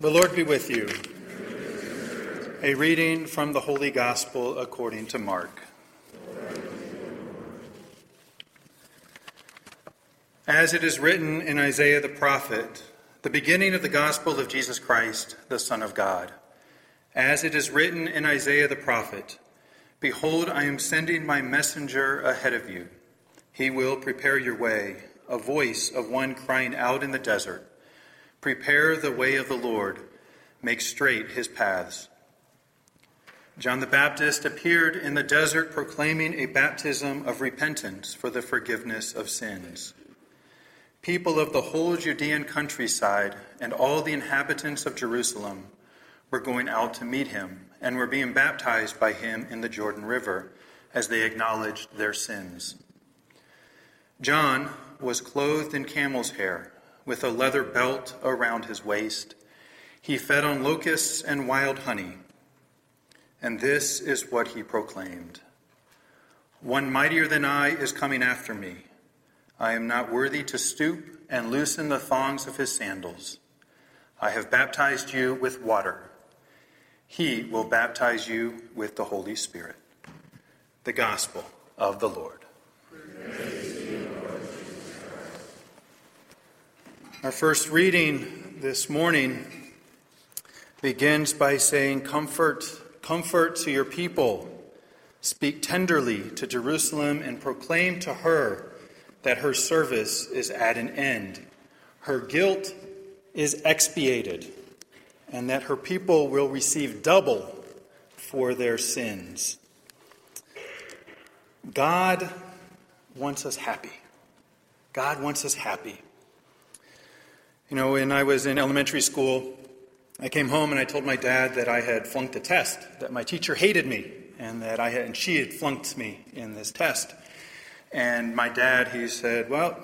The Lord be with you. A reading from the Holy Gospel according to Mark. As it is written in Isaiah the prophet, the beginning of the gospel of Jesus Christ, the Son of God. As it is written in Isaiah the prophet, Behold, I am sending my messenger ahead of you. He will prepare your way, a voice of one crying out in the desert. Prepare the way of the Lord, make straight his paths. John the Baptist appeared in the desert proclaiming a baptism of repentance for the forgiveness of sins. People of the whole Judean countryside and all the inhabitants of Jerusalem were going out to meet him and were being baptized by him in the Jordan River as they acknowledged their sins. John was clothed in camel's hair with a leather belt around his waist. He fed on locusts and wild honey. And this is what he proclaimed One mightier than I is coming after me. I am not worthy to stoop and loosen the thongs of his sandals. I have baptized you with water. He will baptize you with the Holy Spirit. The Gospel of the Lord. Our first reading this morning begins by saying, Comfort, comfort to your people. Speak tenderly to Jerusalem and proclaim to her that her service is at an end. Her guilt is expiated, and that her people will receive double for their sins. God wants us happy. God wants us happy. You know, when I was in elementary school, I came home and I told my dad that I had flunked a test, that my teacher hated me, and that I had, and she had flunked me in this test. And my dad, he said, Well,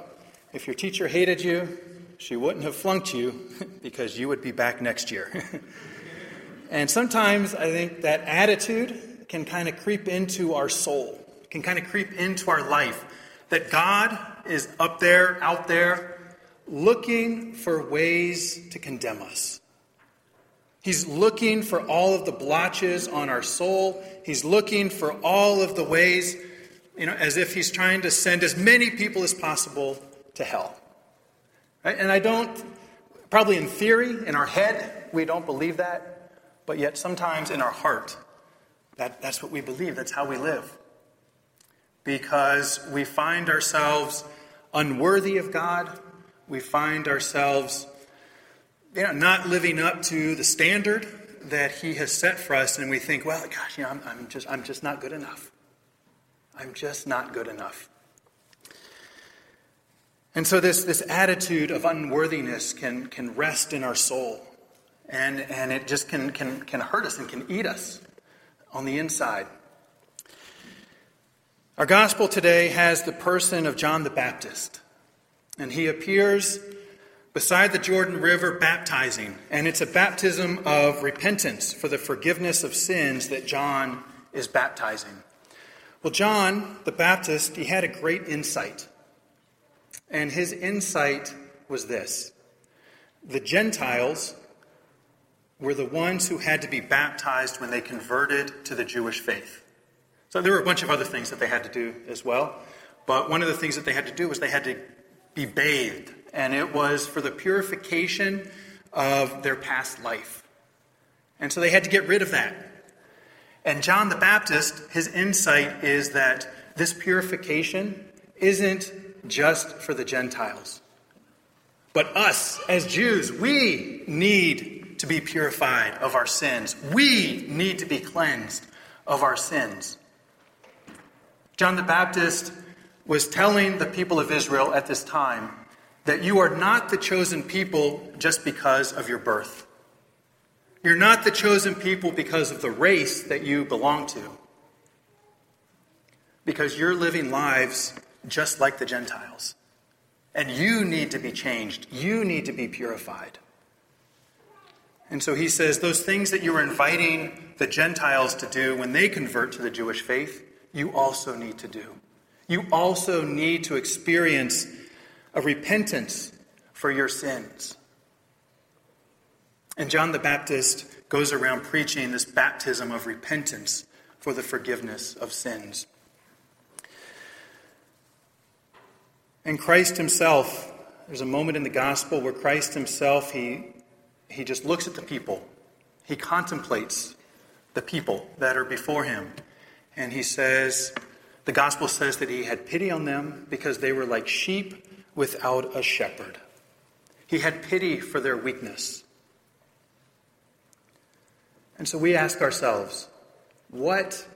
if your teacher hated you, she wouldn't have flunked you because you would be back next year. and sometimes I think that attitude can kind of creep into our soul, can kind of creep into our life. That God is up there, out there, looking for ways to condemn us. He's looking for all of the blotches on our soul. He's looking for all of the ways, you know, as if he's trying to send as many people as possible to hell. Right? And I don't, probably in theory, in our head, we don't believe that, but yet sometimes in our heart, that, that's what we believe. That's how we live. Because we find ourselves unworthy of God, we find ourselves you know, not living up to the standard that He has set for us, and we think, well, gosh, you know, I'm, I'm, just, I'm just not good enough. I'm just not good enough. And so this, this attitude of unworthiness can, can rest in our soul, and, and it just can, can, can hurt us and can eat us on the inside. Our gospel today has the person of John the Baptist. And he appears beside the Jordan River baptizing. And it's a baptism of repentance for the forgiveness of sins that John is baptizing. Well, John the Baptist, he had a great insight. And his insight was this the Gentiles were the ones who had to be baptized when they converted to the Jewish faith. So there were a bunch of other things that they had to do as well. But one of the things that they had to do was they had to be bathed, and it was for the purification of their past life. And so they had to get rid of that. And John the Baptist, his insight is that this purification isn't just for the Gentiles. But us, as Jews, we need to be purified of our sins. We need to be cleansed of our sins. John the Baptist was telling the people of Israel at this time that you are not the chosen people just because of your birth. You're not the chosen people because of the race that you belong to. Because you're living lives just like the Gentiles. And you need to be changed. You need to be purified. And so he says, those things that you are inviting the Gentiles to do when they convert to the Jewish faith, you also need to do you also need to experience a repentance for your sins. And John the Baptist goes around preaching this baptism of repentance for the forgiveness of sins. And Christ himself, there's a moment in the gospel where Christ himself, he, he just looks at the people. He contemplates the people that are before him. And he says, the gospel says that he had pity on them because they were like sheep without a shepherd. He had pity for their weakness. And so we ask ourselves, what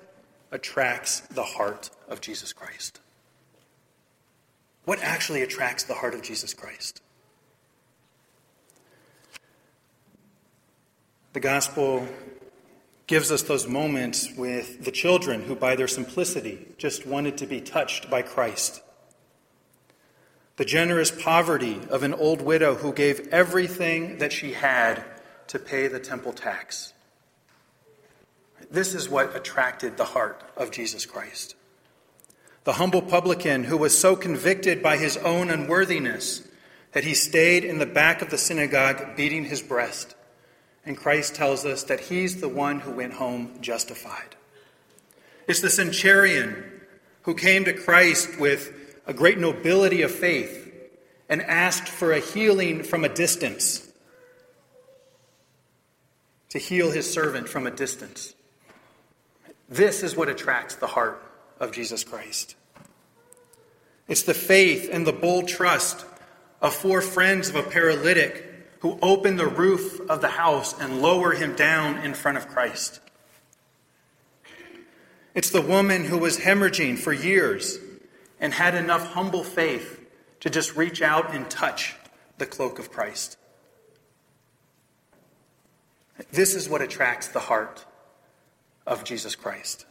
attracts the heart of Jesus Christ? What actually attracts the heart of Jesus Christ? The gospel gives us those moments with the children who, by their simplicity, just wanted to be touched by Christ. The generous poverty of an old widow who gave everything that she had to pay the temple tax. This is what attracted the heart of Jesus Christ. The humble publican who was so convicted by his own unworthiness that he stayed in the back of the synagogue beating his breast. And Christ tells us that he's the one who went home justified. It's the centurion who came to Christ with a great nobility of faith and asked for a healing from a distance, to heal his servant from a distance. This is what attracts the heart of Jesus Christ. It's the faith and the bold trust of four friends of a paralytic who open the roof of the house and lower him down in front of Christ. It's the woman who was hemorrhaging for years and had enough humble faith to just reach out and touch the cloak of Christ. This is what attracts the heart of Jesus Christ.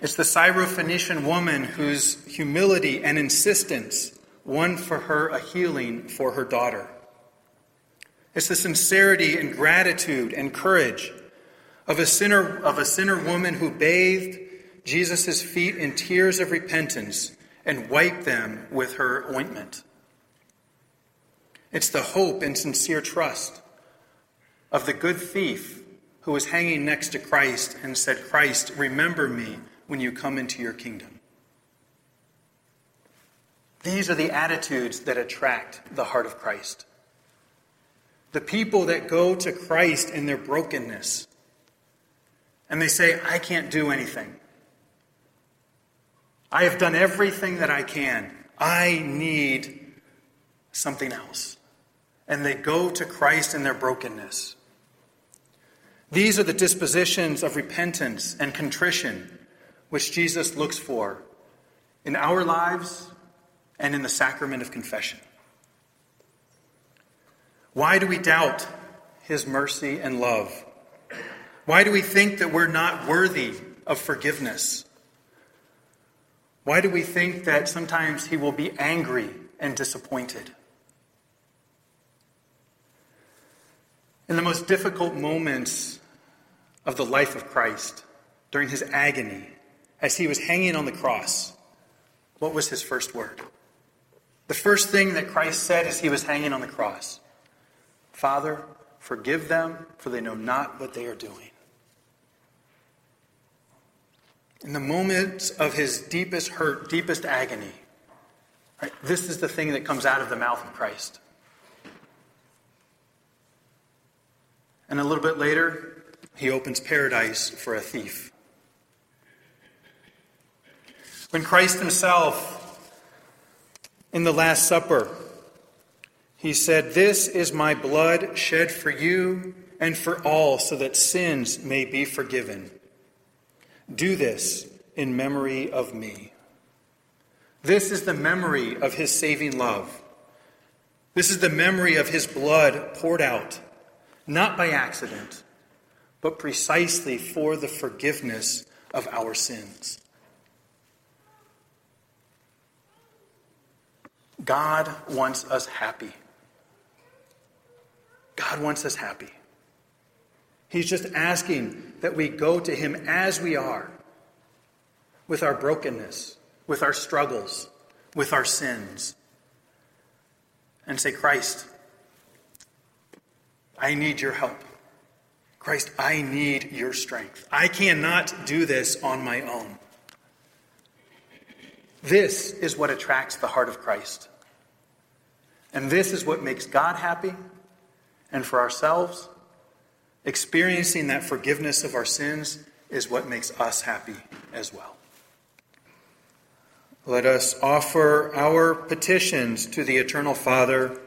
It's the Syrophoenician woman whose humility and insistence won for her a healing for her daughter. It's the sincerity and gratitude and courage of a sinner, of a sinner woman who bathed Jesus' feet in tears of repentance and wiped them with her ointment. It's the hope and sincere trust of the good thief who was hanging next to Christ and said, Christ, remember me when you come into your kingdom. These are the attitudes that attract the heart of Christ. The people that go to Christ in their brokenness and they say, I can't do anything. I have done everything that I can. I need something else. And they go to Christ in their brokenness. These are the dispositions of repentance and contrition which Jesus looks for in our lives and in the sacrament of confession. Why do we doubt his mercy and love? Why do we think that we're not worthy of forgiveness? Why do we think that sometimes he will be angry and disappointed? In the most difficult moments of the life of Christ, during his agony, as he was hanging on the cross, what was his first word? The first thing that Christ said as he was hanging on the cross Father, forgive them, for they know not what they are doing. In the moments of his deepest hurt, deepest agony, right, this is the thing that comes out of the mouth of Christ. And a little bit later, he opens paradise for a thief. When Christ himself in the Last Supper. He said, This is my blood shed for you and for all, so that sins may be forgiven. Do this in memory of me. This is the memory of his saving love. This is the memory of his blood poured out, not by accident, but precisely for the forgiveness of our sins. God wants us happy. God wants us happy. He's just asking that we go to Him as we are, with our brokenness, with our struggles, with our sins, and say, Christ, I need your help. Christ, I need your strength. I cannot do this on my own. This is what attracts the heart of Christ. And this is what makes God happy. And for ourselves, experiencing that forgiveness of our sins is what makes us happy as well. Let us offer our petitions to the Eternal Father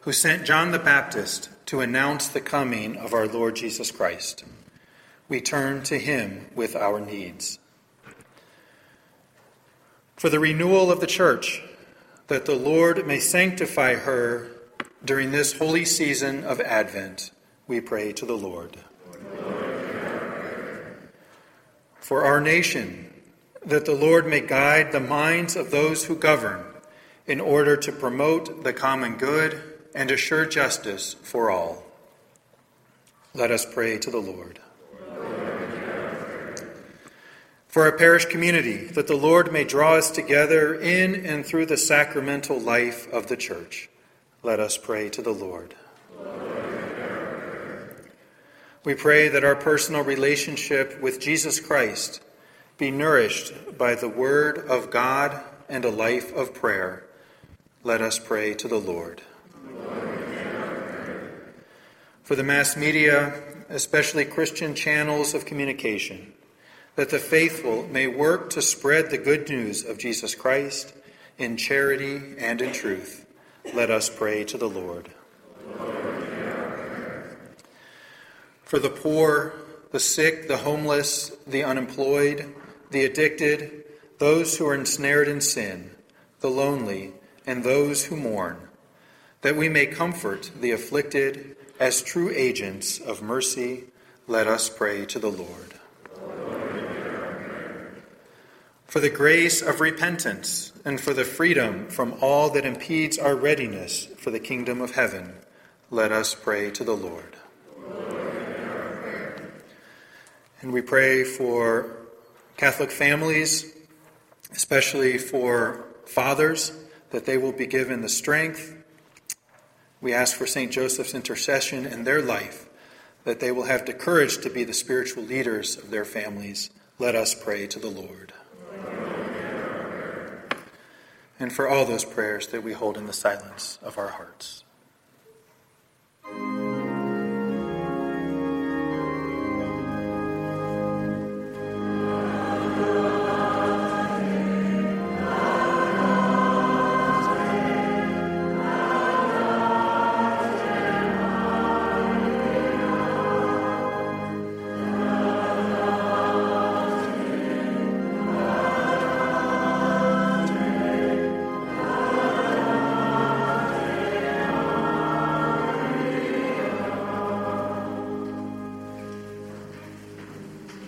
who sent John the Baptist to announce the coming of our Lord Jesus Christ. We turn to him with our needs. For the renewal of the church, that the Lord may sanctify her during this holy season of Advent, we pray to the Lord. For our nation, that the Lord may guide the minds of those who govern in order to promote the common good and assure justice for all. Let us pray to the Lord. For our parish community, that the Lord may draw us together in and through the sacramental life of the church. Let us pray to the Lord. We pray that our personal relationship with Jesus Christ be nourished by the Word of God and a life of prayer. Let us pray to the Lord for the mass media, especially Christian channels of communication, that the faithful may work to spread the good news of Jesus Christ in charity and in truth. Let us pray to the Lord. For the poor, the sick, the homeless, the unemployed, the addicted, those who are ensnared in sin, the lonely, and those who mourn, that we may comfort the afflicted as true agents of mercy, let us pray to the Lord. For the grace of repentance and for the freedom from all that impedes our readiness for the kingdom of heaven, let us pray to the Lord. And we pray for Catholic families, especially for fathers, that they will be given the strength we ask for St. Joseph's intercession in their life, that they will have the courage to be the spiritual leaders of their families. Let us pray to the Lord. And for all those prayers that we hold in the silence of our hearts.